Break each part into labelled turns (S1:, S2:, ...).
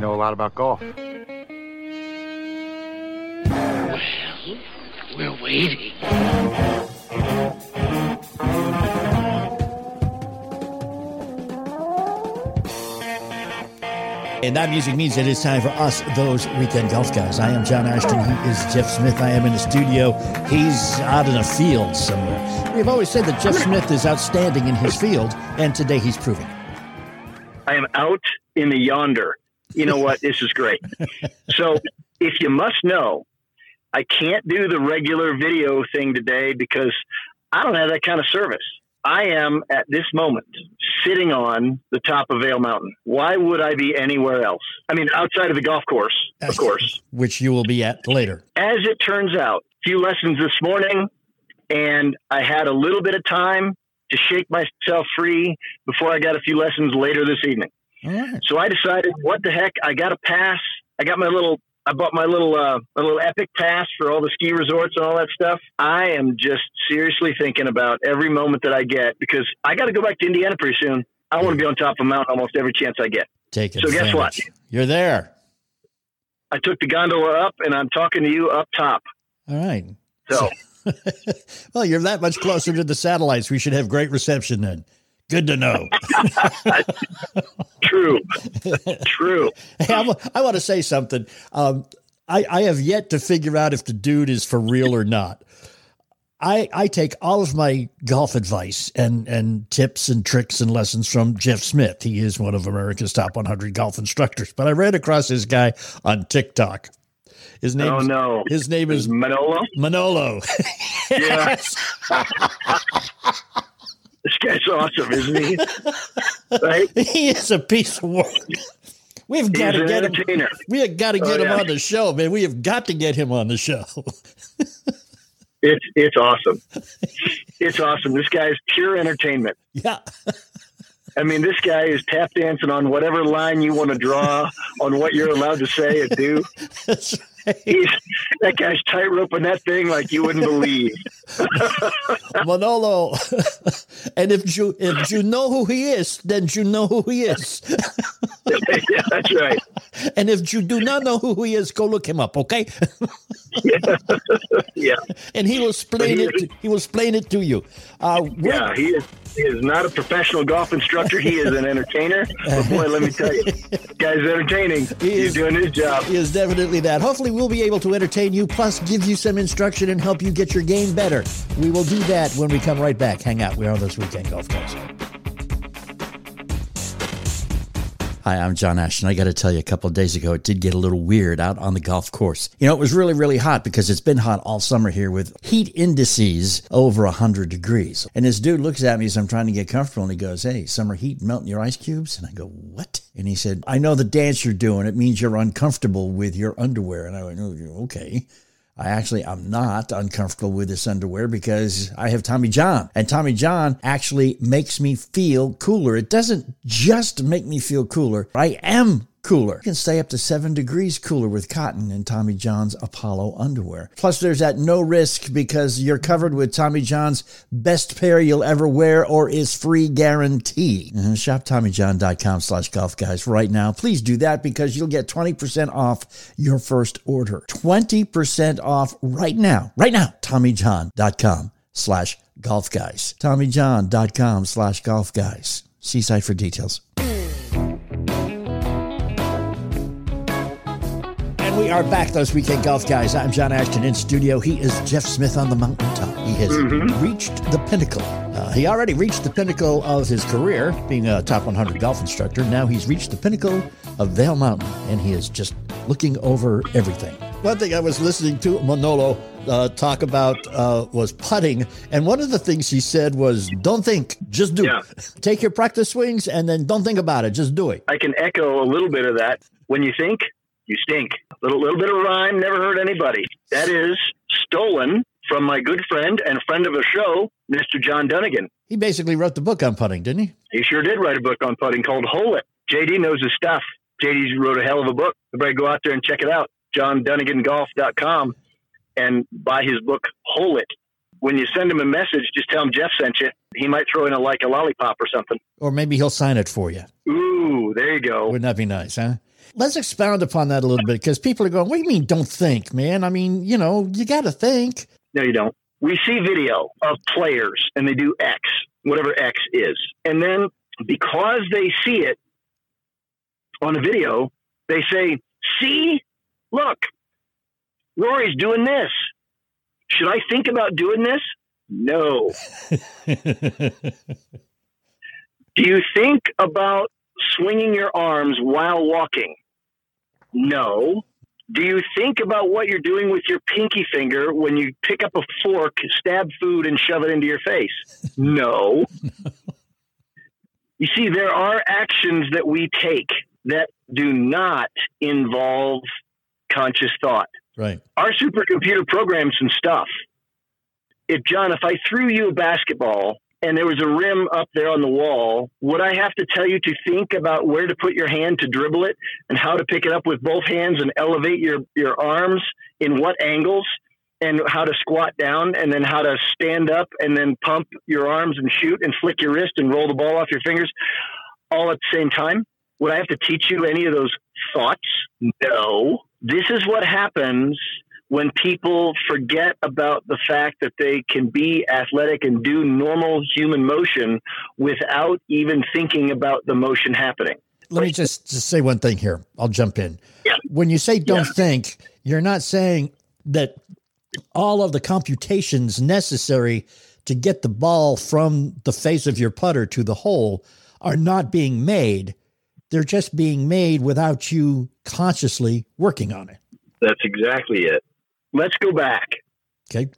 S1: know a lot about golf.
S2: Well, we're waiting.
S3: And that music means it is time for us, those weekend golf guys. I am John Ashton. He is Jeff Smith. I am in the studio. He's out in a field somewhere. We've always said that Jeff Smith is outstanding in his field, and today he's proving it.
S4: I am out in the yonder. You know what? this is great. So, if you must know, I can't do the regular video thing today because I don't have that kind of service. I am at this moment sitting on the top of Vail Mountain. Why would I be anywhere else? I mean, outside of the golf course, of course.
S3: Which you will be at later.
S4: As it turns out, a few lessons this morning, and I had a little bit of time to shake myself free before I got a few lessons later this evening.
S3: Right.
S4: So I decided, what the heck? I got a pass. I got my little. I bought my little uh, my little epic pass for all the ski resorts and all that stuff. I am just seriously thinking about every moment that I get because I got to go back to Indiana pretty soon. I want to be on top of a mountain almost every chance I get.
S3: Take it.
S4: So guess what?
S3: You're there.
S4: I took the gondola up, and I'm talking to you up top.
S3: All right.
S4: So
S3: well, you're that much closer to the satellites. We should have great reception then. Good to know.
S4: true, true.
S3: Hey, I, wa- I want to say something. Um, I, I have yet to figure out if the dude is for real or not. I, I take all of my golf advice and, and tips and tricks and lessons from Jeff Smith. He is one of America's top 100 golf instructors. But I ran across this guy on TikTok. His name,
S4: Oh
S3: is-
S4: no,
S3: his name is
S4: Manolo.
S3: Manolo.
S4: Yeah. This guy's awesome, isn't he? right?
S3: he is a piece of work. We've got
S4: He's
S3: to get him. We have got to
S4: Oh,
S3: get him
S4: yeah.
S3: on the show, man. We have got to get him on the show.
S4: It's it's awesome. It's awesome. This guy's pure entertainment.
S3: yeah.
S4: I mean, this guy is tap dancing on whatever line you want to draw on what you're allowed to say and do.
S3: That's right.
S4: He's that guy's tightroping that thing like you wouldn't believe.
S3: Manolo. and if you if you know who he is, then you know who he is.
S4: yeah, that's right.
S3: and if you do not know who he is, go look him up, okay?
S4: Yeah,
S3: and he will explain
S4: He
S3: it.
S4: is-
S3: He will explain it to you. Uh,
S4: yeah. He is he is not a professional golf instructor. He is an entertainer. But boy, let me tell you, guy's entertaining.
S3: He
S4: He's
S3: is-
S4: doing his job.
S3: He is definitely that. Hopefully, we'll be able to entertain you, plus give you some instruction and help you get your game better. We will do that when we come right back. Hang out. We're on this weekend golf guys. Hi, I'm John Ashton. I got to tell you, a couple of days ago, it did get a little weird out on the golf course. You know, it was really, really hot because it's been hot all summer here with heat indices over 100 degrees. And this dude looks at me as I'm trying to get comfortable and he goes, Hey, summer heat melting your ice cubes? And I go, What? And he said, I know the dance you're doing. It means you're uncomfortable with your underwear. And I went, oh, Okay. I actually am not uncomfortable with this underwear because I have Tommy John. And Tommy John actually makes me feel cooler. It doesn't just make me feel cooler. I am cooler. You can stay up to seven degrees cooler with cotton in Tommy John's Apollo underwear. Plus, there's at no risk because you're covered with Tommy John's best pair you'll ever wear or is free guarantee. Mhm. Shop TommyJohn.com slash golf guys right now. Please do that because you'll get 20% off your first order. 20% off right now. Right now. TommyJohn.com slash golf guys. TommyJohn.com slash golf guys. See site for details. We are back, those weekend golf guys. I'm John Ashton in studio. He is Jeff Smith on the mountaintop. He has reached the pinnacle. Uh, he already reached the pinnacle of his career, being a top 100 golf instructor. Now he's reached the pinnacle of Vail Mountain, and he is just looking over everything. One thing I was listening to Manolo uh, talk about uh, was putting, and one of the things he said was, "Don't think, just do.
S4: Yeah.
S3: Take your practice swings, and then don't think about it. Just do it."
S4: I can echo a little bit of that. When you think, you stink. Little little bit of rhyme never hurt anybody. That is stolen from my good friend and friend of the show, Mr. John Dunnigan.
S3: He basically wrote the book on putting, didn't he?
S4: He sure did write a book on putting called Hole It. JD knows his stuff. JD wrote a hell of a book. Everybody go out there and check it out. JohnDunniganGolf.com and buy his book Hole It. when you send him a message, just tell him Jeff sent you. He might throw in a like a lollipop or something.
S3: Or maybe he'll sign it for you.
S4: Ooh, there you go.
S3: Wouldn't that be nice, huh? Let's expound upon that a little bit because people are going, What do you mean don't think, man? I mean, you know, you got to think.
S4: No, you don't. We see video of players and they do X, whatever X is. And then because they see it on a video, they say, See, look, Rory's doing this. Should I think about doing this? No. Do you think about swinging your arms while walking? No. Do you think about what you're doing with your pinky finger when you pick up a fork, stab food, and shove it into your face? No. you see, there are actions that we take that do not involve conscious thought.
S3: Right.
S4: Our supercomputer programs some stuff. If John, if I threw you a basketball and there was a rim up there on the wall, would I have to tell you to think about where to put your hand to dribble it and how to pick it up with both hands and elevate your, your arms in what angles and how to squat down and then how to stand up and then pump your arms and shoot and flick your wrist and roll the ball off your fingers all at the same time? Would I have to teach you any of those thoughts? No. This is what happens when people forget about the fact that they can be athletic and do normal human motion without even thinking about the motion happening.
S3: Let me just, just say one thing here. I'll jump in.
S4: Yeah.
S3: When you say don't
S4: Yeah.
S3: think, you're not saying that all of the computations necessary to get the ball from the face of your putter to the hole are not being made. They're just being made without you consciously working on it.
S4: That's exactly it. Let's go back.
S3: Okay.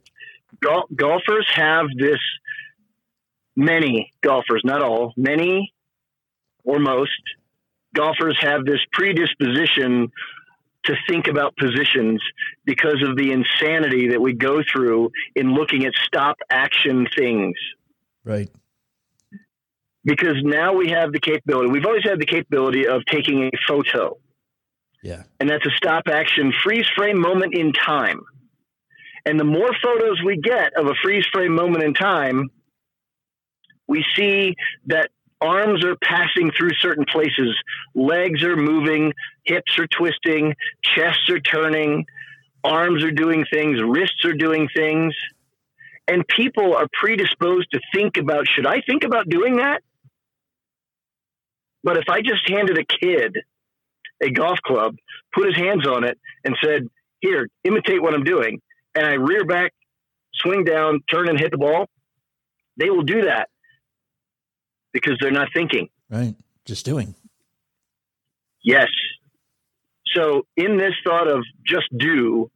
S4: Gol- golfers have this, many golfers, not all, many or most golfers have this predisposition to think about positions because of the insanity that we go through in looking at stop action things.
S3: Right.
S4: Because now we have the capability, we've always had the capability of taking a photo.
S3: Yeah.
S4: and that's a stop action freeze frame moment in time. And the more photos we get of a freeze frame moment in time, we see that arms are passing through certain places, legs are moving, hips are twisting, chests are turning, arms are doing things, wrists are doing things. And people are predisposed to think about should I think about doing that? But if I just handed a kid a golf club, put his hands on it, and said, Here, imitate what I'm doing. And I rear back, swing down, turn and hit the ball. They will do that because they're not thinking.
S3: Right. Just doing.
S4: Yes. So, in this thought of just do,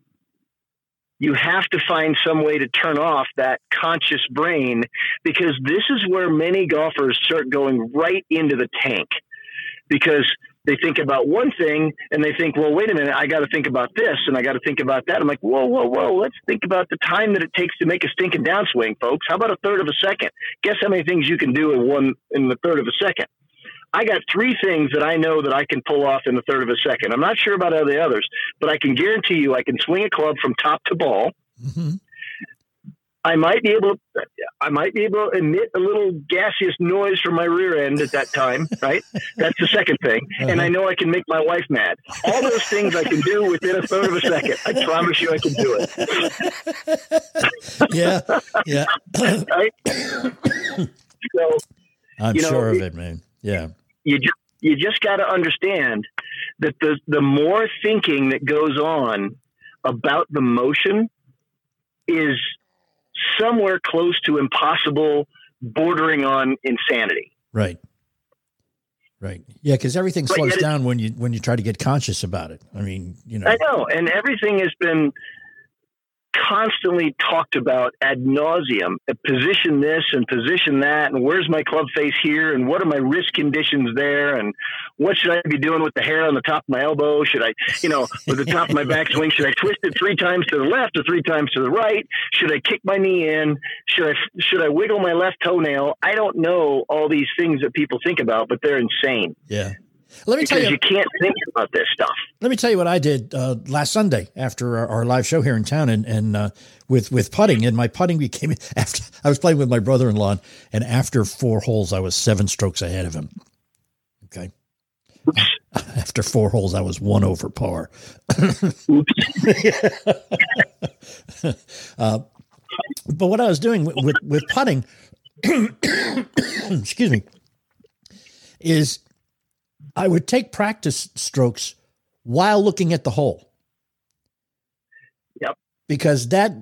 S4: you have to find some way to turn off that conscious brain because this is where many golfers start going right into the tank because they think about one thing and they think, well, wait a minute, I got to think about this and I got to think about that. I'm like, whoa, whoa, whoa, let's think about the time that it takes to make a stinking downswing, folks. How about a third of a second? Guess how many things you can do in one in the third of a second? I got three things that I know that I can pull off in the third of a second. I'm not sure about all the others, but I can guarantee you I can swing a club from top to ball.
S3: hmm
S4: I might be able I might be able to emit a little gaseous noise from my rear end at that time, right? That's the second thing. And I uh-huh. know I can make my wife mad. All those things I can do within a third of a second. I promise you I can do it.
S3: Yeah. Yeah.
S4: Right? so
S3: I'm
S4: You know,
S3: sure of
S4: it-
S3: it, man. Yeah.
S4: you just you just got to understand that the the more thinking that goes on about the motion is somewhere close to impossible, bordering on insanity.
S3: Right. Right. Yeah, because everything slows down when you when you try to get conscious about it. I mean, you know.
S4: I know, and everything has been constantly talked about ad nauseum. Position this and position that, and where's my club face here, and what are my wrist conditions there, and what should I be doing with the hair on the top of my elbow? Should I, you know, with the top of my backswing, should I twist it three times to the left or three times to the right? Should I kick my knee in? Should I should I wiggle my left toenail? I don't know all these things that people think about, but they're insane.
S3: Yeah. Let me tell
S4: because
S3: you,
S4: you can't think about this stuff.
S3: let me tell you what I did uh, last Sunday after our, our live show here in town, and and uh, with with putting, and my putting became after I was playing with my brother in law, and after four holes, I was seven strokes ahead of him. Okay. After four holes, I was one over par. uh, but what I was doing with with, with putting, excuse me, is I would take practice strokes while looking at the hole.
S4: Yep.
S3: Because that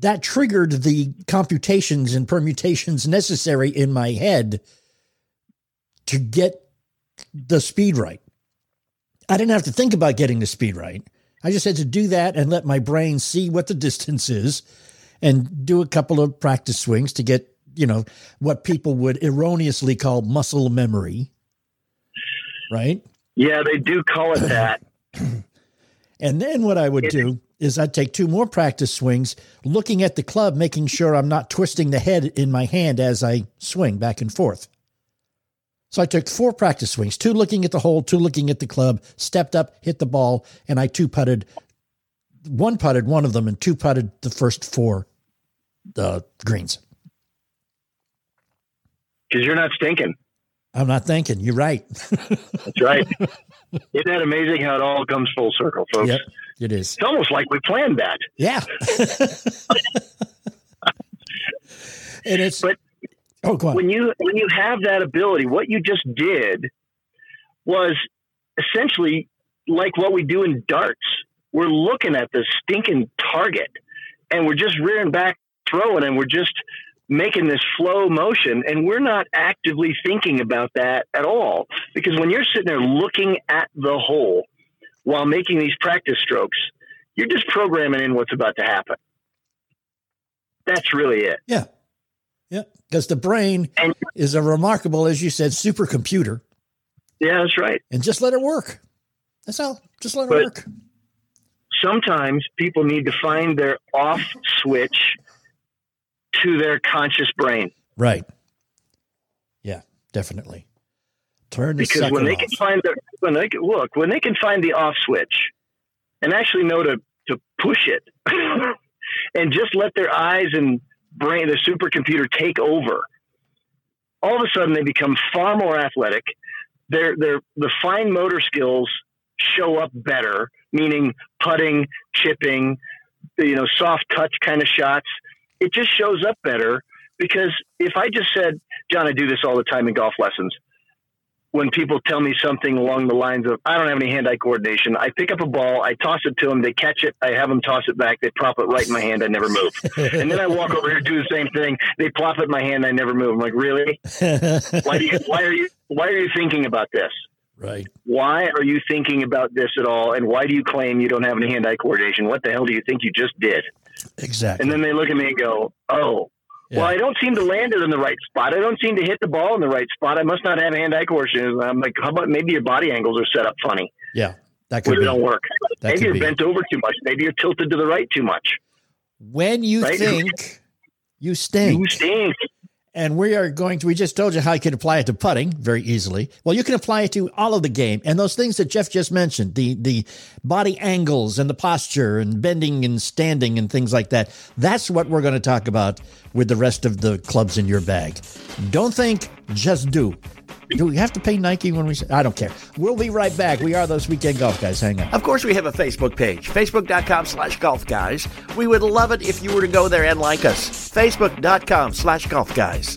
S3: that triggered the computations and permutations necessary in my head to get the speed right. I didn't have to think about getting the speed right. I just had to do that and let my brain see what the distance is and do a couple of practice swings to get, you know, what people would erroneously call muscle memory. Right?
S4: Yeah, they do call it that.
S3: And then what I would do is I'd take two more practice swings, looking at the club, making sure I'm not twisting the head in my hand as I swing back and forth. So I took four practice swings, two looking at the hole, two looking at the club, stepped up, hit the ball, and I two putted, one putted one of them, and two putted the first four uh, greens.
S4: Because you're not stinking.
S3: I'm not thinking. You're right.
S4: That's right. Isn't that amazing how it all comes full circle, folks?
S3: yep, it is.
S4: It's almost like we planned that.
S3: Yeah. and it's
S4: But
S3: oh, go on.
S4: when you when you have that ability, what you just did was essentially like what we do in darts. We're looking at the stinking target, and we're just rearing back, throwing, and we're just making this slow motion, and we're not actively thinking about that at all. Because when you're sitting there looking at the hole while making these practice strokes, you're just programming in what's about to happen. That's really it.
S3: Yeah. Yeah. Because the brain
S4: And
S3: is a remarkable, as you said, supercomputer.
S4: yeah, that's right.
S3: And just let it work. That's all. Just let it
S4: But-
S3: work.
S4: sometimes people need to find their off switch to their conscious brain
S3: Right. Yeah, definitely. Turn the
S4: because when they
S3: off.
S4: can find the when they can look when they can find the off switch and actually know to to push it and just let their eyes and brain the supercomputer take over all of a sudden they become far more athletic their their the fine motor skills show up better meaning putting chipping you know soft touch kind of shots it just shows up better because if i just said john i do this all the time in golf lessons when people tell me something along the lines of i don't have any hand-eye coordination. I pick up a ball i toss it to them they catch it i have them toss it back they prop it right in my hand i never move. And then i walk over here do the same thing they plop it in my hand i never move. I'm like really? Why, do you, why are you why are you thinking about this?
S3: Right.
S4: why are you thinking about this at all? And why do you claim you don't have any hand-eye coordination? What the hell do you think you just did
S3: Exactly.
S4: and then they look at me and go oh
S3: Yeah.
S4: well i don't seem to land it in the right spot i don't seem to hit the ball in the right spot i must not have hand-eye coordination i'm like how about maybe your body angles are set up funny
S3: yeah. That could be.
S4: don't work
S3: That
S4: maybe you're
S3: be.
S4: bent over too much maybe you're tilted to the right too much
S3: When you
S4: Right?
S3: think, you stink.
S4: you stink
S3: And we are going to, we just told you how you can apply it to putting very easily. Well, you can apply it to all of the game and those things that Jeff just mentioned, the, the body angles and the posture and bending and standing and things like that. That's what we're going to talk about with the rest of the clubs in your bag. Don't think, just do. Do we have to pay Nike when we I don't care. We'll be right back. We are those weekend golf guys. Hang on.
S5: Of course, we have a Facebook page, facebook.com slash golf guys. We would love it if you were to go there and like us. Facebook.com slash golf guys.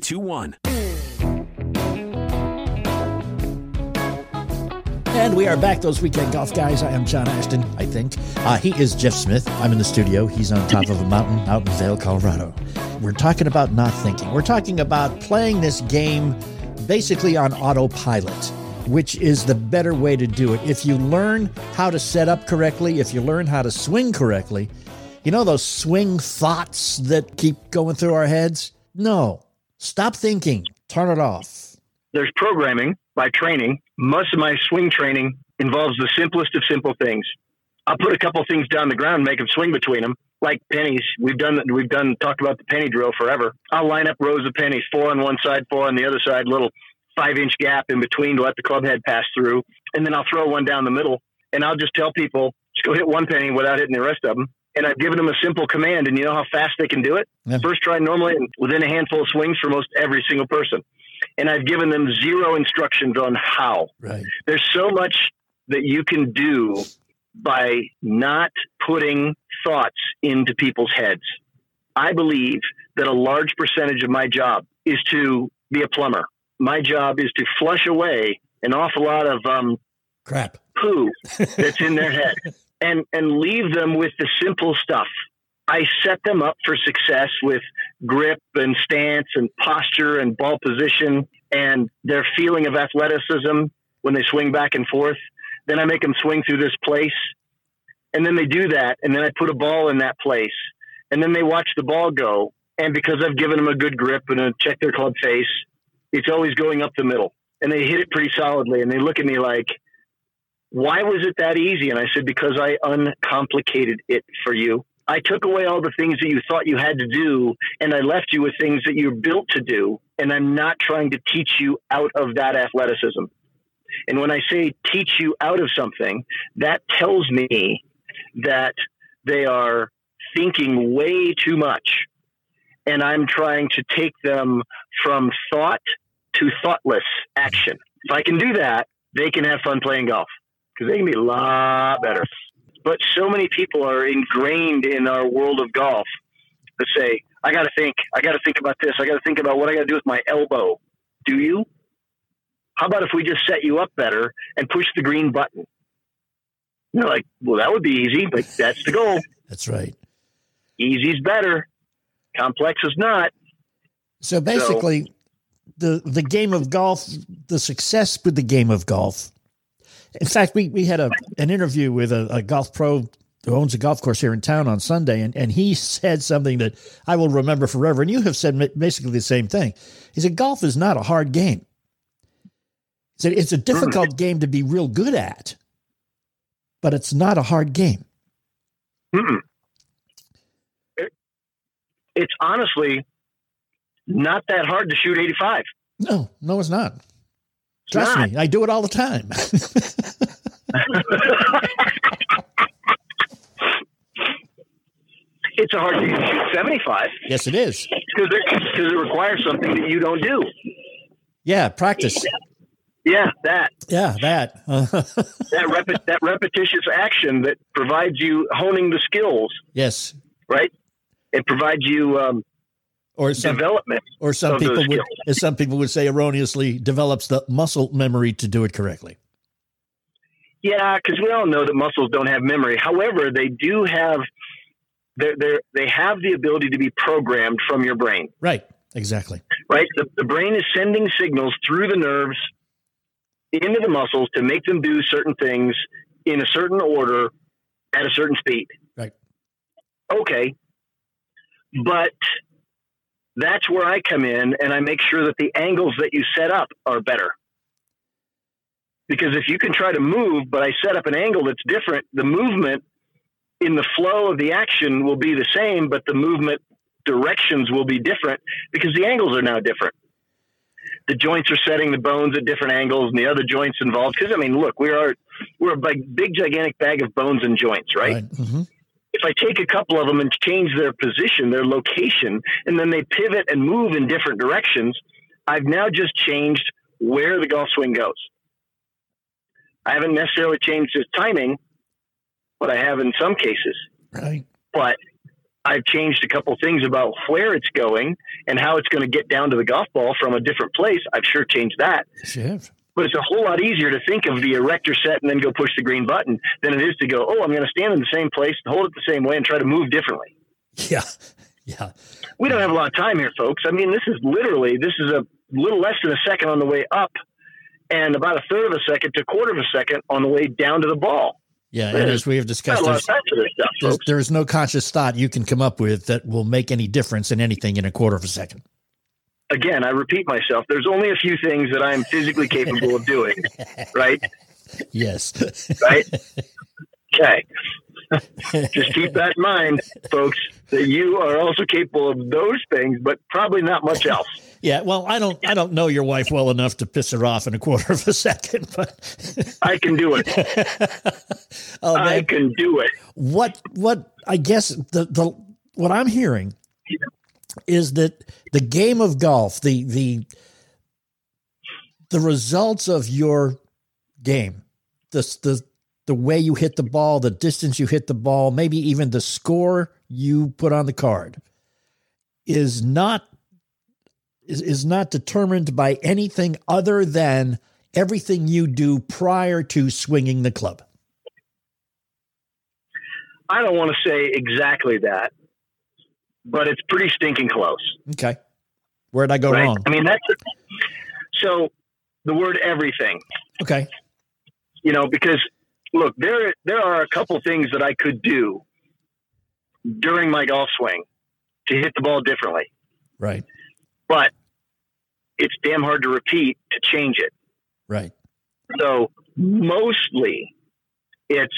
S6: 321.
S3: And we are back, those weekend golf guys. I am John Ashton, I think. Uh, he is Jeff Smith. I'm in the studio. He's on top of a mountain out in Vail, Colorado. We're talking about not thinking. We're talking about playing this game basically on autopilot, which is the better way to do it. If you learn how to set up correctly, if you learn how to swing correctly, you know those swing thoughts that keep going through our heads? No. Stop thinking. Turn it off.
S4: There's programming by training. Most of my swing training involves the simplest of simple things. I'll put a couple things down the ground, and make them swing between them, like pennies. We've done we've done talked about the penny drill forever. I'll line up rows of pennies, four on one side, four on the other side, little five inch gap in between to let the club head pass through, and then I'll throw one down the middle, and I'll just tell people just go hit one penny without hitting the rest of them. And I've given them a simple command, and you know how fast they can do it.
S3: Yeah.
S4: First try normally, and within a handful of swings for most every single person. And I've given them zero instructions on how
S3: Right.
S4: there's so much that you can do by not putting thoughts into people's heads. I believe that a large percentage of my job is to be a plumber. My job is to flush away an awful lot of um,
S3: Crap.
S4: poo that's in their head and and leave them with the simple stuff. I set them up for success with grip and stance and posture and ball position and their feeling of athleticism when they swing back and forth. Then I make them swing through this place. And then they do that. And then I put a ball in that place. And then they watch the ball go. And because I've given them a good grip and a check their club face, it's always going up the middle. And they hit it pretty solidly. And they look at me like, why was it that easy? And I said, because I uncomplicated it for you. I took away all the things that you thought you had to do, and I left you with things that you're built to do. And I'm not trying to teach you out of that athleticism. And when I say teach you out of something, that tells me that they are thinking way too much. And I'm trying to take them from thought to thoughtless action. If I can do that, they can have fun playing golf because they can be a lot better. But so many people are ingrained in our world of golf to say, I got to think, I got to think about this, I got to think about what I got to do with my elbow. Do you? How about if we just set you up better and push the green button? You're like, well, that would be easy, but that's the goal.
S3: That's right.
S4: Easy's better, complex is not.
S3: So basically, the the game of golf, the success with the game of golf. In fact, we, we had a an interview with a, a golf pro who owns a golf course here in town on Sunday, and, and he said something that I will remember forever. And you have said basically the same thing. He said, Golf is not a hard game. He said, It's a difficult hmm. game to be real good at, but it's not a hard game.
S4: Mm-mm. It, it's honestly not that hard to shoot 85.
S3: No, no, it's not. Trust
S4: not.
S3: me, I do it all the time.
S4: it's a hard game to shoot 75
S3: yes, it is.
S4: because it, requires something that you don't do.
S3: Yeah, practice.
S4: Yeah, that
S3: Yeah, that.
S4: that repi- that repetitious action that provides you honing the skills,
S3: yes.
S4: right? It provides you um,
S3: Or some,
S4: development.
S3: or some people would, as some people would say erroneously, develops the muscle memory to do it correctly.
S4: Yeah, because we all know that muscles don't have memory. However, they do have they they they have the ability to be programmed from your brain.
S3: Right. Exactly.
S4: Right, the, the brain is sending signals through the nerves into the muscles to make them do certain things in a certain order at a certain speed.
S3: Right.
S4: Okay, but that's where I come in and I make sure that the angles that you set up are better. Because if you can try to move, but I set up an angle that's different, the movement in the flow of the action will be the same, but the movement directions will be different because the angles are now different. the joints are setting the bones at different angles and the other joints involved. Because I mean, look, we are we're a big, gigantic bag of bones and joints, right?
S3: Right. Mhm.
S4: If I take a couple of them and change their position, their location, and then they pivot and move in different directions, I've now just changed where the golf swing goes. I haven't necessarily changed its timing, but I have in some cases.
S3: Right.
S4: But I've changed a couple things about where it's going and how it's going to get down to the golf ball from a different place. I've sure changed that.
S3: Yes.
S4: But it's a whole lot easier to think of the erector set and then go push the green button than it is to go, oh, I'm going to stand in the same place, and hold it the same way, and try to move differently.
S3: Yeah. Yeah.
S4: We don't have a lot of time here, folks. I mean, this is literally this is a little less than a second on the way up, and about a third of a second to a quarter of a second on the way down to the ball.
S3: Yeah. And as we have discussed, there's,
S4: of time for this stuff,
S3: there's, there's no conscious thought you can come up with that will make any difference in anything in a quarter of a second.
S4: Again, I repeat myself. There's only a few things that I'm physically capable of doing, right?
S3: Yes.
S4: Right? Okay. Just keep that in mind, folks, that you are also capable of those things, but probably not much else.
S3: Yeah. Well, I don't, I don't know your wife well enough to piss her off in a quarter of a second, but
S4: I can do it.
S3: oh
S4: I can do it.
S3: what, what, I guess the, the, what I'm hearing is that the game of golf, the, the, the results of your game, the, the, the way you hit the ball, the distance you hit the ball, maybe even the score you put on the card is not is, is not determined by anything other than everything you do prior to swinging the club.
S4: I don't want to say exactly that, but it's pretty stinking close.
S3: Okay. Where'd I go
S4: right?
S3: wrong?
S4: I mean, that's so the word everything,
S3: Okay.
S4: you know, because look, there there are a couple things that I could do during my golf swing to hit the ball differently,
S3: Right.
S4: but it's damn hard to repeat to change it.
S3: Right.
S4: So mostly it's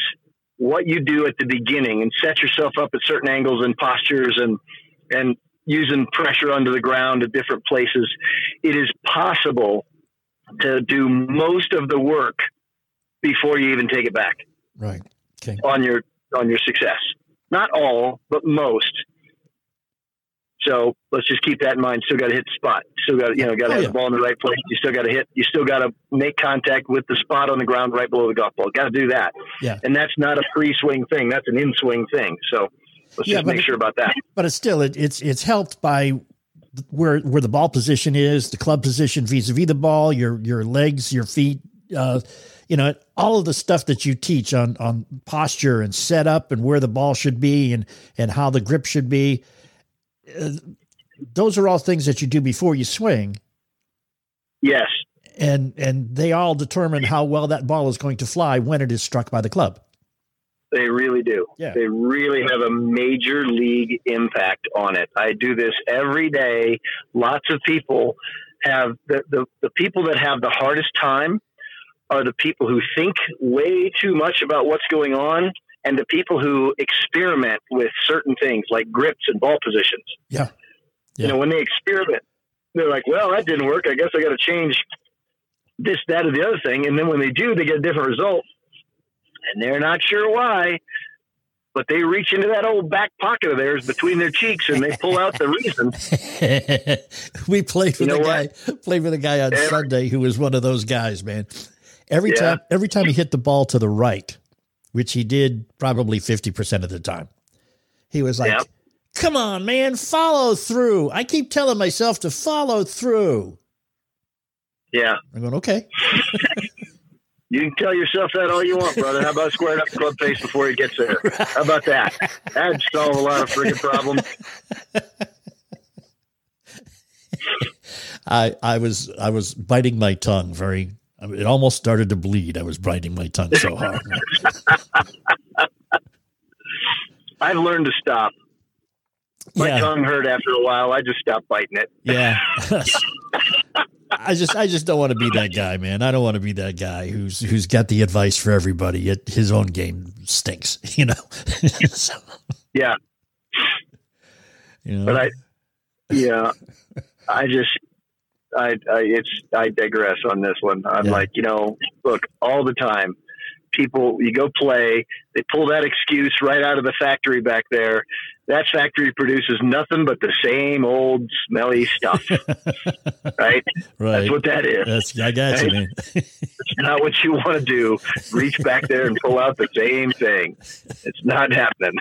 S4: what you do at the beginning and set yourself up at certain angles and postures and and using pressure under the ground at different places. It is possible to do most of the work before you even take it back
S3: Right. Okay.
S4: on your on your success. Not all, but most. So let's just keep that in mind. Still got to hit the spot. Still got to, you know, got to
S3: Oh,
S4: have
S3: yeah.
S4: the ball in the right place. You still got to hit. You still got to make contact with the spot on the ground right below the golf ball. Got to do that.
S3: Yeah.
S4: And that's not a free swing thing. That's an in swing thing. So let's
S3: Yeah,
S4: just make
S3: it-
S4: sure about that.
S3: But it's still it, it's it's helped by where where the ball position is, the club position vis-a-vis the ball, your your legs, your feet, uh, you know, all of the stuff that you teach on on posture and setup and where the ball should be and and how the grip should be. Uh, those are all things that you do before you swing,
S4: Yes.
S3: and and they all determine how well that ball is going to fly when it is struck by the club.
S4: They really do.
S3: Yeah.
S4: They really have a major league impact on it. I do this every day. Lots of people have the, the, the people that have the hardest time are the people who think way too much about what's going on and the people who experiment with certain things like grips and ball positions.
S3: Yeah.
S4: You know, when they experiment, they're like, well, that didn't work. I guess I got to change this, that, or the other thing. And then when they do, they get a different result and they're not sure why, but they reach into that old back pocket of theirs between their cheeks and they pull out the reason.
S3: we played with
S4: You know
S3: a guy played with a guy on
S4: Every-
S3: Sunday who was one of those guys, man. Every
S4: Yeah.
S3: time every time he hit the ball to the right, which he did probably 50% of the time. He was like,
S4: Yep.
S3: "Come on, man, follow through." I keep telling myself to follow through.
S4: Yeah.
S3: I'm going, "Okay."
S4: You can tell yourself that all you want, brother. How about squaring up the club face before he gets there? How about that? That'd solve a lot of freaking problems.
S3: I I was I was biting my tongue very it almost started to bleed. I was biting my tongue so hard.
S4: I've learned to stop. My
S3: yeah.
S4: tongue hurt after a while. I just stopped biting it.
S3: Yeah. I just I just don't want to be that guy, man. I don't want to be that guy who's who's got the advice for everybody. Yet his own game stinks, you know. So,
S4: Yeah.
S3: you know.
S4: But I, yeah, I just, I, I it's I digress on this one. I'm
S3: Yeah.
S4: like, you know, look, all the time, people you go play, they pull that excuse right out of the factory back there. That factory produces nothing but the same old smelly stuff, right?
S3: Right.
S4: That's what that is.
S3: That's, I got you, man.
S4: It's not what you want to do. Reach back there and pull out the same thing. It's not happening.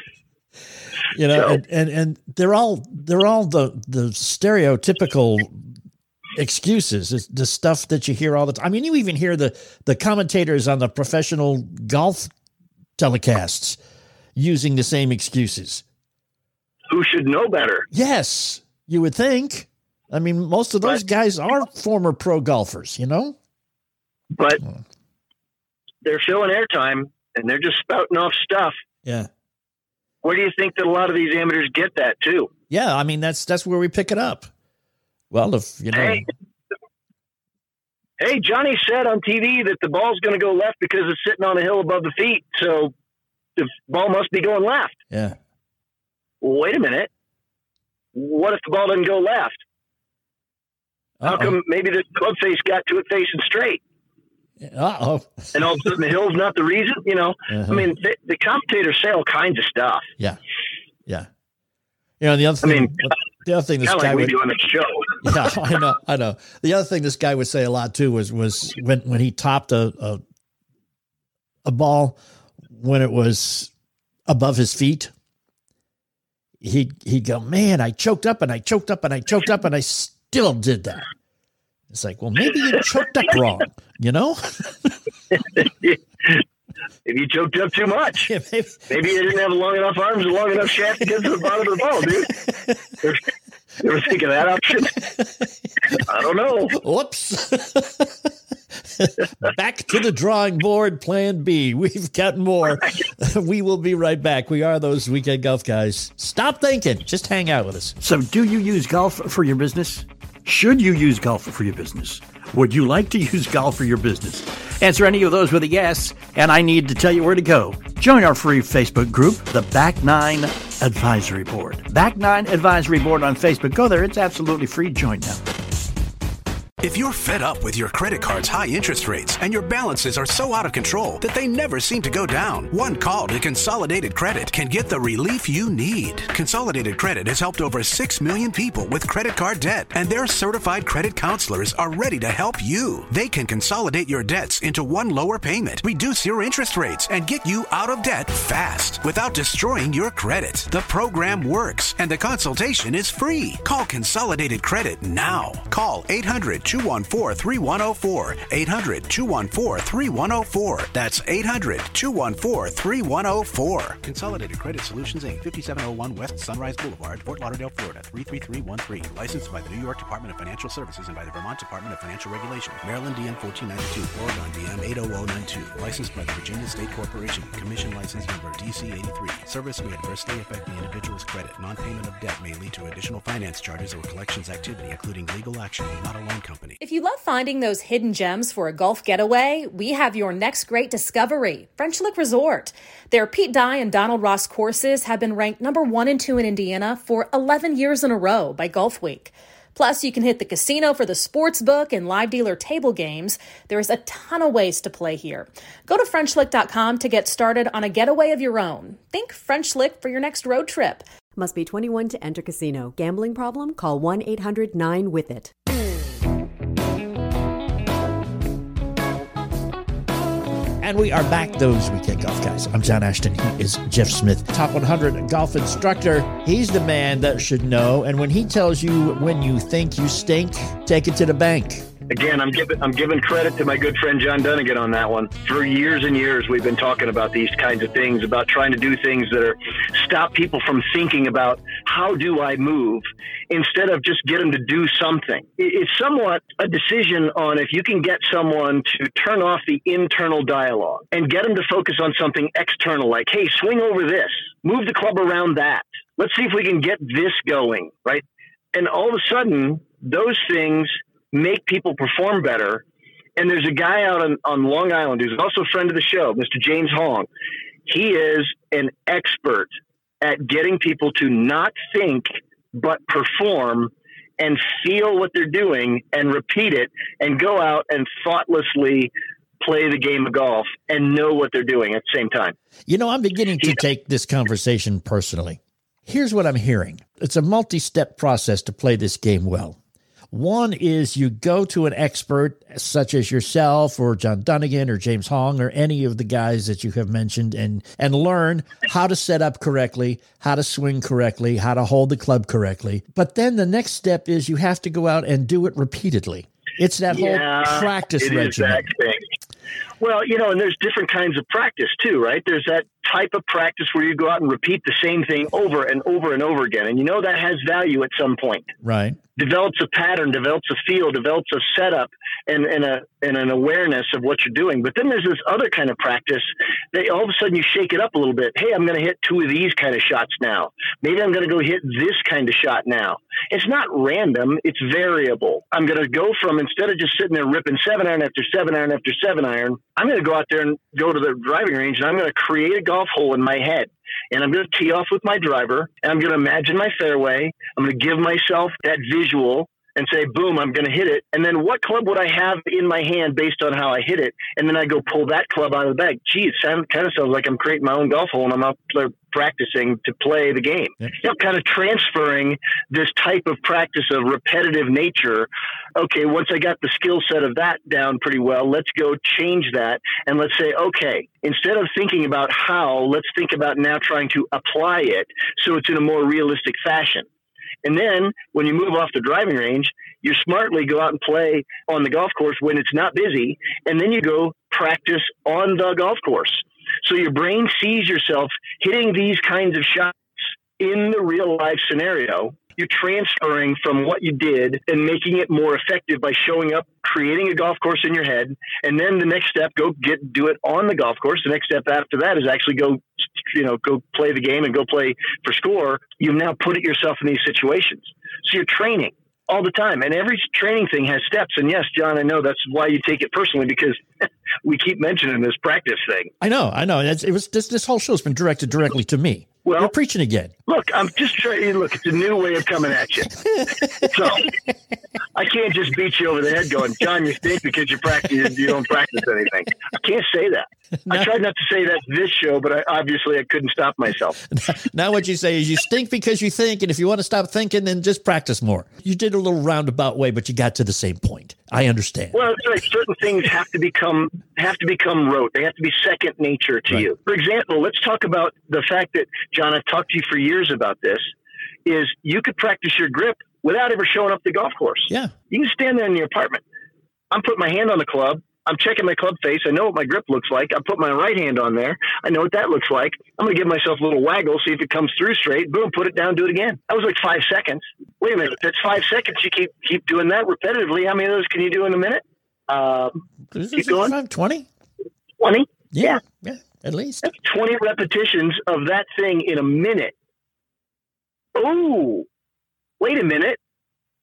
S3: you know,
S4: So-
S3: and, and and they're all they're all the the stereotypical excuses. It's the stuff that you hear all the time. I mean, you even hear the the commentators on the professional golf telecasts using the same excuses.
S4: Who should know better?
S3: Yes, you would think. I mean, most of those
S4: But-
S3: guys are former pro golfers, you know?
S4: But hmm. they're filling airtime and they're just spouting off stuff.
S3: Yeah.
S4: Where do you think that a lot of these amateurs get that too?
S3: Yeah, I mean that's that's where we pick it up. Well, if you know
S4: Hey, hey, Johnny said on TV that the ball's going to go left because it's sitting on a hill above the feet, so the ball must be going left.
S3: Yeah.
S4: Wait a minute. What if the ball doesn't go left? How
S3: Uh-oh.
S4: come maybe the club face got to it facing straight,
S3: Uh-oh.
S4: and all of a sudden the hill's not the reason? You know,
S3: Uh-huh.
S4: I mean, the, the commentators say all kinds of stuff.
S3: Yeah. Yeah. You know, the other thing, I
S4: mean,
S3: the other thing this guy
S4: like
S3: would
S4: on the show.
S3: yeah, I know, I know. The other thing this guy would say a lot too was was when when he topped a a, a ball when it was above his feet. He'd he'd go, man, I choked up and I choked up and I choked up and I still did that. It's like, well, maybe you choked up wrong, you know?
S4: If you choked up too much,
S3: Yeah, maybe-
S4: maybe you didn't have long enough arms and long enough shaft to get to the bottom of the ball, dude. You ever think of that option? I don't know.
S3: Whoops. back to the drawing board, plan B. We've got more. we will be right back. We are those weekend golf guys. Stop thinking. Just hang out with us.
S5: So, do you use golf for your business? Should you use golf for your business? Would you like to use golf for your business? Answer any of those with a yes, and I need to tell you where to go. Join our free Facebook group, the Back Nine Advisory Board. Back Nine Advisory Board on Facebook. Go there, it's absolutely free. Join now.
S6: If you're fed up with your credit card's high interest rates and your balances are so out of control that they never seem to go down, one call to Consolidated Credit can get the relief you need. Consolidated Credit has helped over 6 million people with credit card debt, and their certified credit counselors are ready to help you. They can consolidate your debts into one lower payment, reduce your interest rates, and get you out of debt fast without destroying your credit. The program works, and the consultation is free. Call Consolidated Credit now. Call 800 214 3104. 800 214 3104. That's 800 214 3104. Consolidated Credit Solutions Inc., 5701 West Sunrise Boulevard, Fort Lauderdale, Florida, 33313. Licensed by the New York Department of Financial Services and by the Vermont Department of Financial Regulation. Maryland DM 1492, Oregon DM 80092. Licensed by the Virginia State Corporation. Commission license number DC 83. Service may adversely affect the individual's credit. Non-payment of debt may lead to additional finance charges or collections activity, including legal action, not a loan company.
S7: If you love finding those hidden gems for a golf getaway, we have your next great discovery, French Lick Resort. Their Pete Dye and Donald Ross courses have been ranked number one and two in Indiana for 11 years in a row by Golf Week. Plus, you can hit the casino for the sports book and live dealer table games. There's a ton of ways to play here. Go to FrenchLick.com to get started on a getaway of your own. Think French Lick for your next road trip.
S8: Must be 21 to enter casino. Gambling problem? Call 1 800 9 with it.
S3: And we are back, those weekend golf guys. I'm John Ashton. He is Jeff Smith, top 100 golf instructor. He's the man that should know. And when he tells you when you think you stink, take it to the bank.
S4: Again, I'm giving I'm giving credit to my good friend John Dunnigan on that one. For years and years, we've been talking about these kinds of things, about trying to do things that are stop people from thinking about how do I move, instead of just get them to do something. It's somewhat a decision on if you can get someone to turn off the internal dialogue and get them to focus on something external, like, hey, swing over this, move the club around that. Let's see if we can get this going, right? And all of a sudden, those things make people perform better. And there's a guy out on, on Long Island who's also a friend of the show, Mr. James Hong. He is an expert at getting people to not think but perform and feel what they're doing and repeat it and go out and thoughtlessly play the game of golf and know what they're doing at the same time.
S3: You know, I'm beginning to take this conversation personally. Here's what I'm hearing it's a multi step process to play this game well. One is you go to an expert such as yourself or John Dunnigan or James Hong or any of the guys that you have mentioned and and learn how to set up correctly, how to swing correctly, how to hold the club correctly. But then the next step is you have to go out and do it repeatedly. It's that
S4: Yeah,
S3: whole practice regimen.
S4: Well, you know, and there's different kinds of practice too, right? There's that type of practice where you go out and repeat the same thing over and over and over again. And you know that has value at some point.
S3: Right.
S4: Develops a pattern, develops a feel, develops a setup and, and a and an awareness of what you're doing. But then there's this other kind of practice that all of a sudden you shake it up a little bit. Hey, I'm gonna hit two of these kind of shots now. Maybe I'm gonna go hit this kind of shot now. It's not random, it's variable. I'm gonna go from instead of just sitting there ripping seven iron after seven iron after seven iron, I'm gonna go out there and go to the driving range and I'm gonna create a golf hole in my head. And I'm going to tee off with my driver and I'm going to imagine my fairway. I'm going to give myself that visual and say, boom, I'm going to hit it. And then what club would I have in my hand based on how I hit it? And then I go pull that club out of the bag. Gee, it sound, kind of sounds like I'm creating my own golf hole and I'm out there practicing to play the game. You know, kind of transferring this type of practice of repetitive nature. Okay, once I got the skill set of that down pretty well, let's go change that and let's say, okay, instead of thinking about how, let's think about now trying to apply it so it's in a more realistic fashion. And then when you move off the driving range, you smartly go out and play on the golf course when it's not busy. And then you go practice on the golf course. So your brain sees yourself hitting these kinds of shots in the real life scenario. You're transferring from what you did and making it more effective by showing up, creating a golf course in your head. And then the next step, go get, do it on the golf course. The next step after that is actually go, you know, go play the game and go play for score. You've now put it yourself in these situations. So you're training all the time. And every training thing has steps. And yes, John, I know that's why you take it personally because we keep mentioning this practice thing.
S3: I know, I know. It's, it was this this whole show's been directed directly to me.
S4: Well,
S3: You're preaching again.
S4: Look, I'm just trying. Look, it's a new way of coming at you. So I can't just beat you over the head, going, "John, you stink because you practice. You don't practice anything." I can't say that. I tried not to say that this show, but I, obviously I couldn't stop myself.
S3: Now what you say is you stink because you think, and if you want to stop thinking, then just practice more. You did a little roundabout way, but you got to the same point. I understand.
S4: Well, it's like certain things have to become have to become rote. They have to be second nature to
S3: Right.
S4: you. For example, let's talk about the fact that John, I've talked to you for years about this. Is you could practice your grip without ever showing up the golf course.
S3: Yeah.
S4: You can stand there in your apartment. I'm putting my hand on the club. I'm checking my club face. I know what my grip looks like. I put my right hand on there. I know what that looks like. I'm going to give myself a little waggle, see if it comes through straight. Boom, put it down, do it again. That was like five seconds. Wait a minute. That's five seconds. You keep keep doing that repetitively. How many of those can you do in a minute? Uh, keep going.
S3: 20?
S4: 20.
S3: Yeah. Yeah. At least.
S4: That's 20 repetitions of that thing in a minute. Oh, wait a minute.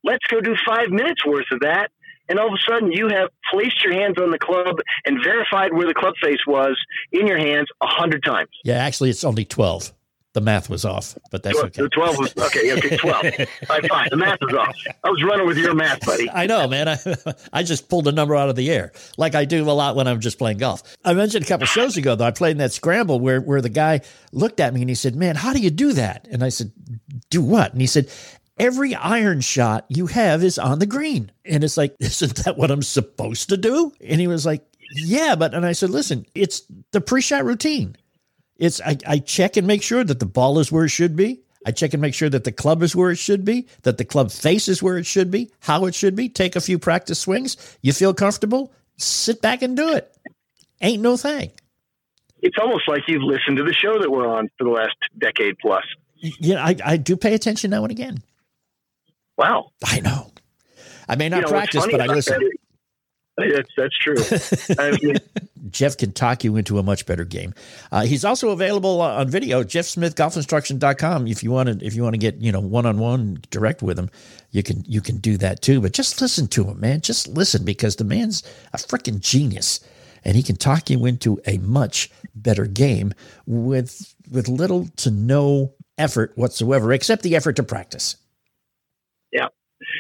S4: Let's go do five minutes worth of that. And all of a sudden, you have placed your hands on the club and verified where the club face was in your hands a hundred times.
S3: Yeah, actually, it's only 12. The math was off, but that's okay.
S4: The 12 was, okay, okay, 12. All right, fine. The math is off. I was running with your math, buddy.
S3: I know, man. I, I just pulled a number out of the air, like I do a lot when I'm just playing golf. I mentioned a couple shows ago though. I played in that scramble where where the guy looked at me and he said, "Man, how do you do that?" And I said, "Do what?" And he said, "Every iron shot you have is on the green." And it's like, "Isn't that what I'm supposed to do?" And he was like, "Yeah, but." And I said, "Listen, it's the pre-shot routine. It's I, I check and make sure that the ball is where it should be." I check and make sure that the club is where it should be, that the club face is where it should be, how it should be. Take a few practice swings. You feel comfortable, sit back and do it. Ain't no thing.
S4: It's almost like you've listened to the show that we're on for the last decade plus.
S3: Yeah, I, I do pay attention now and again.
S4: Wow.
S3: I know. I may not
S4: You know,
S3: practice, but I listen.
S4: that is- That's, true. I mean,
S3: Jeff can talk you into a much better game. Uh, he's also available on video, jeffsmithgolfinstruction.com. If you want to, if you want to get, you know, one-on-one direct with him, you can, you can do that too. But just listen to him, man. Just listen because the man's a freaking genius and he can talk you into a much better game with, with little to no effort whatsoever, except the effort to practice.
S4: Yeah.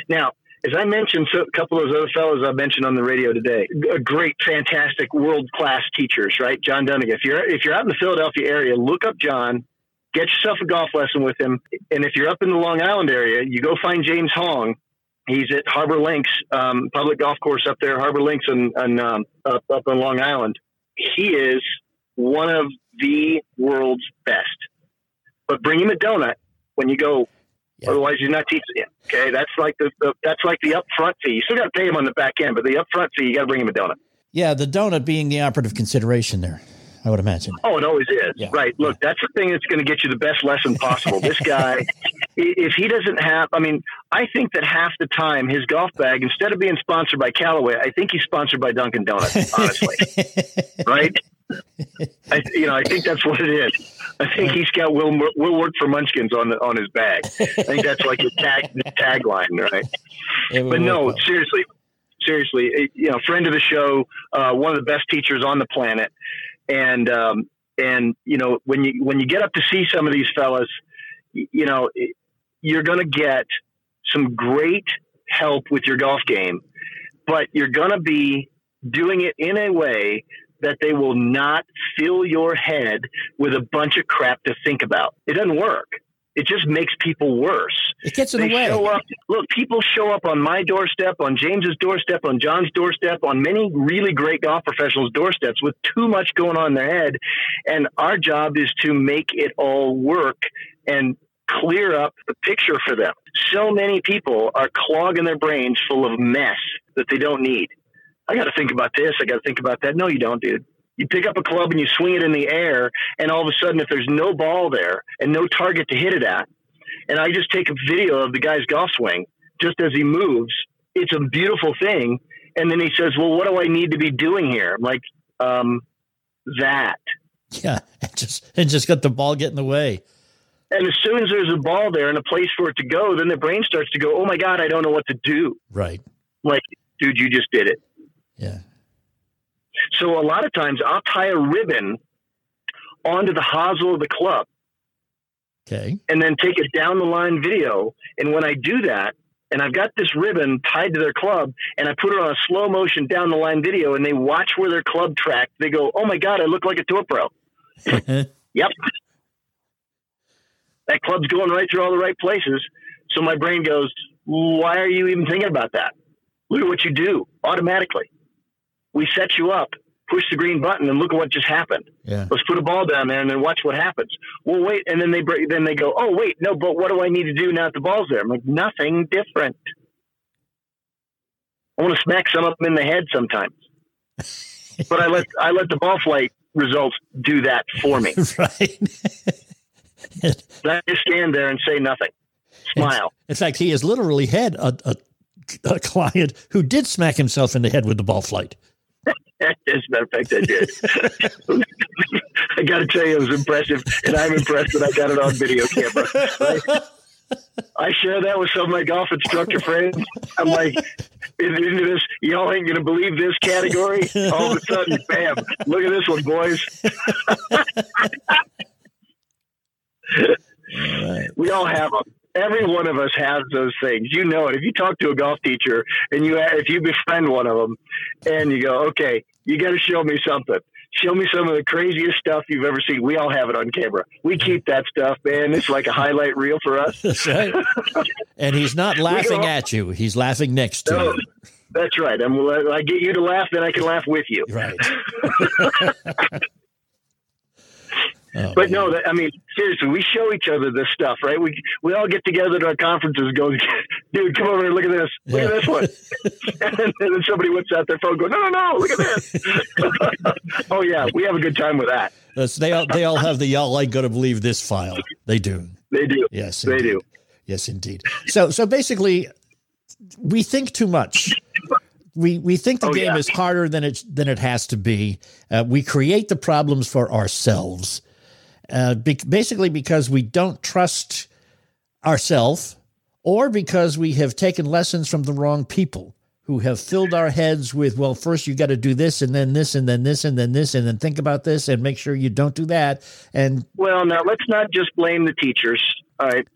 S4: Now, as I mentioned, so a couple of those other fellows I mentioned on the radio today, a great, fantastic, world class teachers, right? John Dunnigan. If you're if you're out in the Philadelphia area, look up John, get yourself a golf lesson with him, and if you're up in the Long Island area, you go find James Hong. He's at Harbor Links um, public golf course up there, Harbor Links, and, um, up up on Long Island. He is one of the world's best. But bring him a donut when you go Otherwise, he's not teaching him. Okay, that's like the, the, that's like the upfront fee. You still got to pay him on the back end, but the upfront fee, you got to bring him a donut.
S3: Yeah, the donut being the operative consideration there. I would imagine.
S4: Oh, it always is. Yeah. Right. Look, that's the thing that's going to get you the best lesson possible. this guy, if he doesn't have, I mean, I think that half the time his golf bag, instead of being sponsored by Callaway, I think he's sponsored by Dunkin' Donuts. Honestly, right? I, you know, I think that's what it is. I think he's got "Will will work for Munchkins" on on his bag. I think that's like a tag tagline, right? But no, well. seriously, seriously, you know, friend of the show, uh, one of the best teachers on the planet, and um, and you know, when you when you get up to see some of these fellas, you know, you're going to get some great help with your golf game, but you're going to be doing it in a way that they will not fill your head with a bunch of crap to think about. It doesn't work. It just makes people worse.
S3: It gets in
S4: they
S3: the way.
S4: Show up, look, people show up on my doorstep, on James's doorstep, on John's doorstep, on many really great golf professionals' doorsteps with too much going on in their head. And our job is to make it all work and clear up the picture for them. So many people are clogging their brains full of mess that they don't need. I got to think about this. I got to think about that. No, you don't, dude. You pick up a club and you swing it in the air, and all of a sudden, if there's no ball there and no target to hit it at, and I just take a video of the guy's golf swing just as he moves, it's a beautiful thing. And then he says, "Well, what do I need to be doing here?" I'm like, um, that.
S3: Yeah, and just and just got the ball get in the way.
S4: And as soon as there's a ball there and a place for it to go, then the brain starts to go, "Oh my god, I don't know what to do."
S3: Right.
S4: Like, dude, you just did it.
S3: Yeah.
S4: So a lot of times I'll tie a ribbon onto the hosel of the club.
S3: Okay.
S4: And then take a down the line video. And when I do that, and I've got this ribbon tied to their club, and I put it on a slow motion down the line video, and they watch where their club tracked, they go, "Oh my god, I look like a tour pro." yep. That club's going right through all the right places. So my brain goes, "Why are you even thinking about that? Look at what you do automatically." We set you up, push the green button, and look at what just happened.
S3: Yeah.
S4: Let's put a ball down there and then watch what happens. Well, wait, and then they break, then they go, oh wait, no, but what do I need to do now that the ball's there? I'm like, nothing different. I want to smack some of them in the head sometimes, but I let I let the ball flight results do that for me.
S3: right.
S4: I just stand there and say nothing, smile.
S3: In fact, he has literally had a, a, a client who did smack himself in the head with the ball flight.
S4: As a matter of fact, I did. I got to tell you, it was impressive, and I'm impressed that I got it on video camera. I, I share that with some of my golf instructor friends. I'm like, into this, y'all ain't gonna believe this category. All of a sudden, bam! Look at this one, boys. all right. We all have them every one of us has those things. You know it. If you talk to a golf teacher and you if you befriend one of them, and you go, okay, you got to show me something. Show me some of the craziest stuff you've ever seen. We all have it on camera. We keep that stuff, man. It's like a highlight reel for us.
S3: That's right. and he's not laughing at you. He's laughing next to no, you.
S4: That's right. I'm, I get you to laugh, then I can laugh with you.
S3: Right.
S4: Oh, but no, that, I mean, seriously, we show each other this stuff, right? We we all get together at our conferences and go, dude, come over and look at this. Look yeah. at this one. and then somebody whips out their phone go, no, no, no, look at this. oh, yeah, we have a good time with that.
S3: That's, they, all, they all have the y'all ain't going to believe this file. They do.
S4: They do.
S3: Yes,
S4: indeed. they do.
S3: Yes, indeed. So, so basically, we think too much. We, we think the oh, game yeah. is harder than it than it has to be. Uh, we create the problems for ourselves uh, be- basically because we don't trust ourselves or because we have taken lessons from the wrong people who have filled our heads with, well, first you got to do this and then this and then this and then this and then think about this and make sure you don't do that. And
S4: well, now let's not just blame the teachers. All right.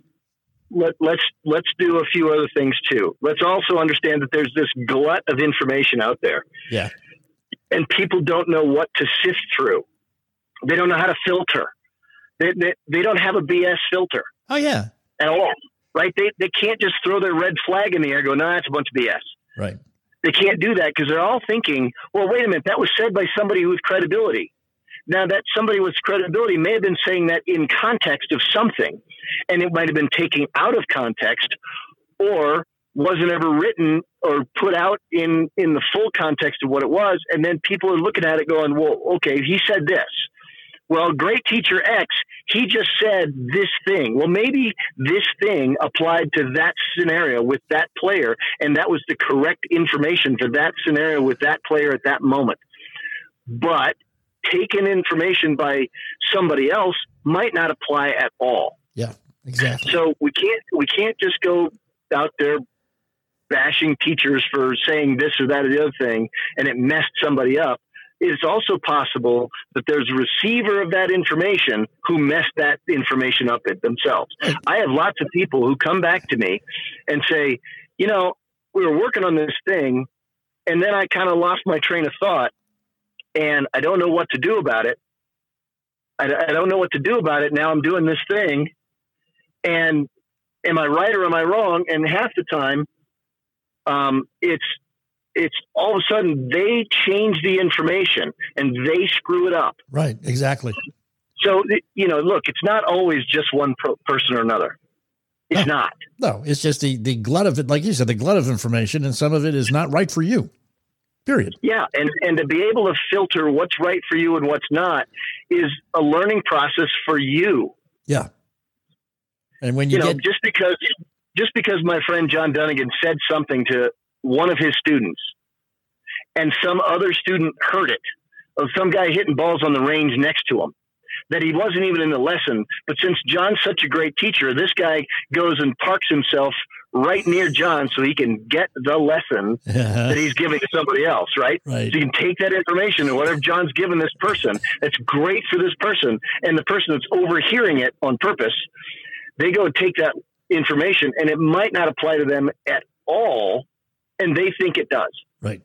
S4: let, let's let's do a few other things too. Let's also understand that there's this glut of information out there.
S3: Yeah.
S4: And people don't know what to sift through. They don't know how to filter. They, they, they don't have a BS filter.
S3: Oh yeah.
S4: At all. Right? They they can't just throw their red flag in the air and go, no, that's a bunch of BS.
S3: Right.
S4: They can't do that because they're all thinking, well, wait a minute, that was said by somebody with credibility. Now, that somebody with credibility may have been saying that in context of something, and it might have been taken out of context, or wasn't ever written or put out in in the full context of what it was, and then people are looking at it going, "Well, okay, he said this." Well, great teacher X, he just said this thing. Well, maybe this thing applied to that scenario with that player, and that was the correct information for that scenario with that player at that moment. But taken information by somebody else might not apply at all.
S3: Yeah, exactly.
S4: So we can't we can't just go out there bashing teachers for saying this or that or the other thing and it messed somebody up. It's also possible that there's a receiver of that information who messed that information up themselves. I have lots of people who come back to me and say, you know, we were working on this thing and then I kind of lost my train of thought and I don't know what to do about it. I, I, don't know what to do about it. Now I'm doing this thing, and am I right or am I wrong? And half the time, um, it's it's all of a sudden they change the information and they screw it up.
S3: Right. Exactly.
S4: So you know, look, it's not always just one pro- person or another. It's
S3: no.
S4: not.
S3: No, it's just the the glut of it, like you said, the glut of information, and some of it is not right for you. Period.
S4: Yeah, and and to be able to filter what's right for you and what's not is a learning process for you.
S3: Yeah. And when you,
S4: you
S3: get
S4: know, just because just because my friend John Dunnigan said something to one of his students, and some other student heard it of some guy hitting balls on the range next to him, that he wasn't even in the lesson. But since John's such a great teacher, this guy goes and parks himself right near John so he can get the lesson uh-huh. that he's giving to somebody else, right?
S3: Right.
S4: So you can take that information and whatever John's given this person, it's great for this person. And the person that's overhearing it on purpose, they go and take that information and it might not apply to them at all. And they think it does.
S3: Right.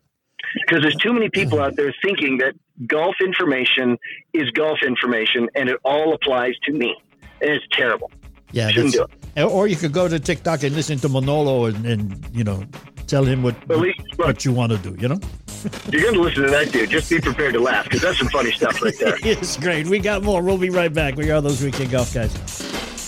S4: Because there's too many people out there thinking that golf information is golf information and it all applies to me. And it's terrible.
S3: Yeah,
S4: Shouldn't do
S3: it. Or you could go to TikTok and listen to Manolo and, and you know tell him what
S4: least, look,
S3: what you want to do. You know,
S4: you're going to listen to that dude. Just be prepared to laugh because that's some funny stuff right there.
S3: it's great. We got more. We'll be right back. We are those weekend golf guys.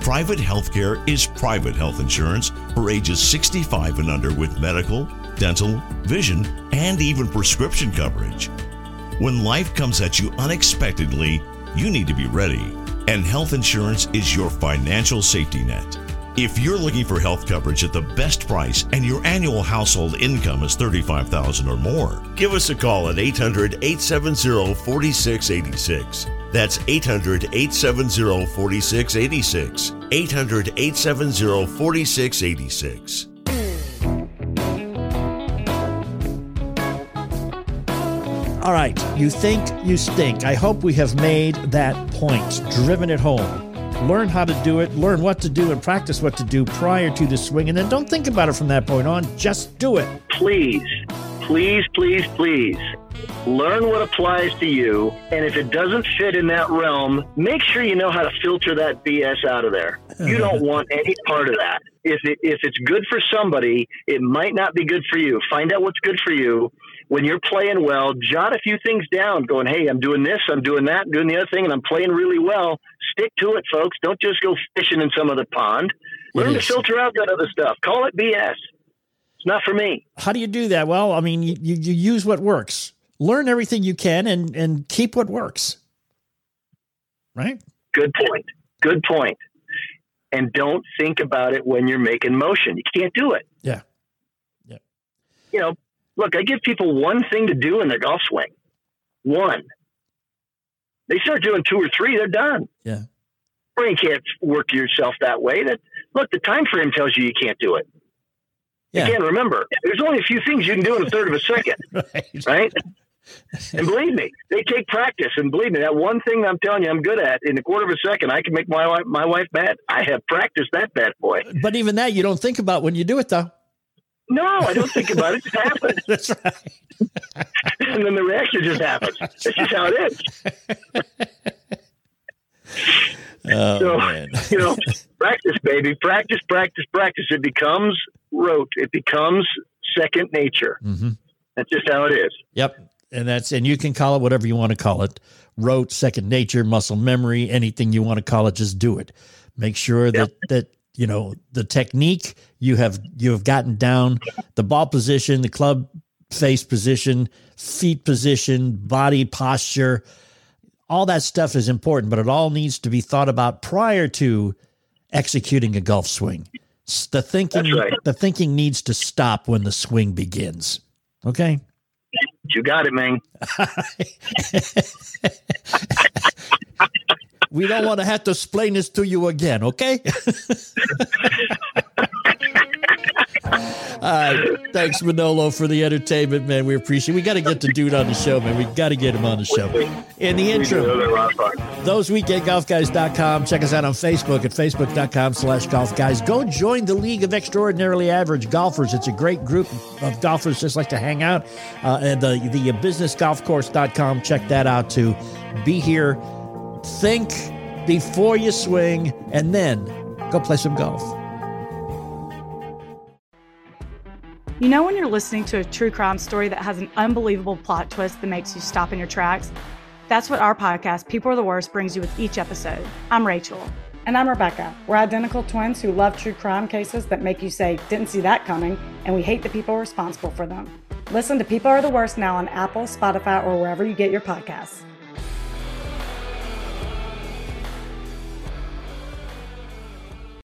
S9: Private healthcare is private health insurance for ages 65 and under with medical, dental, vision, and even prescription coverage. When life comes at you unexpectedly, you need to be ready, and health insurance is your financial safety net. If you're looking for health coverage at the best price and your annual household income is 35000 or more, give us a call at 800 870 4686. That's 800 870 4686. 800 870 4686.
S3: All right, you think you stink. I hope we have made that point, driven it home. Learn how to do it, learn what to do, and practice what to do prior to the swing, and then don't think about it from that point on. Just do it.
S4: Please, please, please, please learn what applies to you, and if it doesn't fit in that realm, make sure you know how to filter that BS out of there. You don't want any part of that. If it, if it's good for somebody, it might not be good for you. Find out what's good for you. When you're playing well, jot a few things down, going, "Hey, I'm doing this, I'm doing that, I'm doing the other thing, and I'm playing really well." Stick to it, folks. Don't just go fishing in some other pond. Learn to filter out that other stuff. Call it BS. It's not for me.
S3: How do you do that? Well, I mean, you, you, you use what works. Learn everything you can and, and keep what works. Right?
S4: Good point. Good point. And don't think about it when you're making motion. You can't do it.
S3: Yeah. Yeah.
S4: You know, look, I give people one thing to do in their golf swing. One. They start doing two or three, they're done.
S3: Yeah.
S4: Brain can't work yourself that way. That look, the time frame tells you you can't do it.
S3: Yeah.
S4: You can't remember. There's only a few things you can do in a third of a second.
S3: right.
S4: right? and believe me, they take practice. And believe me, that one thing I'm telling you, I'm good at in a quarter of a second, I can make my wife, my wife mad. I have practiced that bad boy.
S3: But even that you don't think about when you do it, though.
S4: No, I don't think about it. It just happens.
S3: That's right.
S4: and then the reaction just happens. That's just how it is.
S3: Oh,
S4: so,
S3: man.
S4: you know, practice, baby. Practice, practice, practice. It becomes rote. It becomes second nature.
S3: Mm-hmm.
S4: That's just how it is.
S3: Yep. And that's and you can call it whatever you want to call it. Rote, second nature, muscle memory, anything you want to call it, just do it. Make sure that that you know the technique you have you have gotten down, the ball position, the club face position, feet position, body posture, all that stuff is important, but it all needs to be thought about prior to executing a golf swing. The thinking
S4: right.
S3: the thinking needs to stop when the swing begins. Okay?
S4: You got it, man.
S3: we don't want to have to explain this to you again, okay? All right. Thanks, Manolo, for the entertainment, man. We appreciate it. We got to get the dude on the show, man. We got to get him on the show. In the interim, thoseweekendgolfguys.com. Check us out on Facebook at facebook.com slash golf guys. Go join the League of Extraordinarily Average Golfers. It's a great group of golfers just like to hang out. Uh, and the, the businessgolfcourse.com. Check that out too. Be here. Think before you swing and then go play some golf.
S10: You know, when you're listening to a true crime story that has an unbelievable plot twist that makes you stop in your tracks? That's what our podcast, People Are the Worst, brings you with each episode. I'm Rachel.
S11: And I'm Rebecca. We're identical twins who love true crime cases that make you say, didn't see that coming, and we hate the people responsible for them. Listen to People Are the Worst now on Apple, Spotify, or wherever you get your podcasts.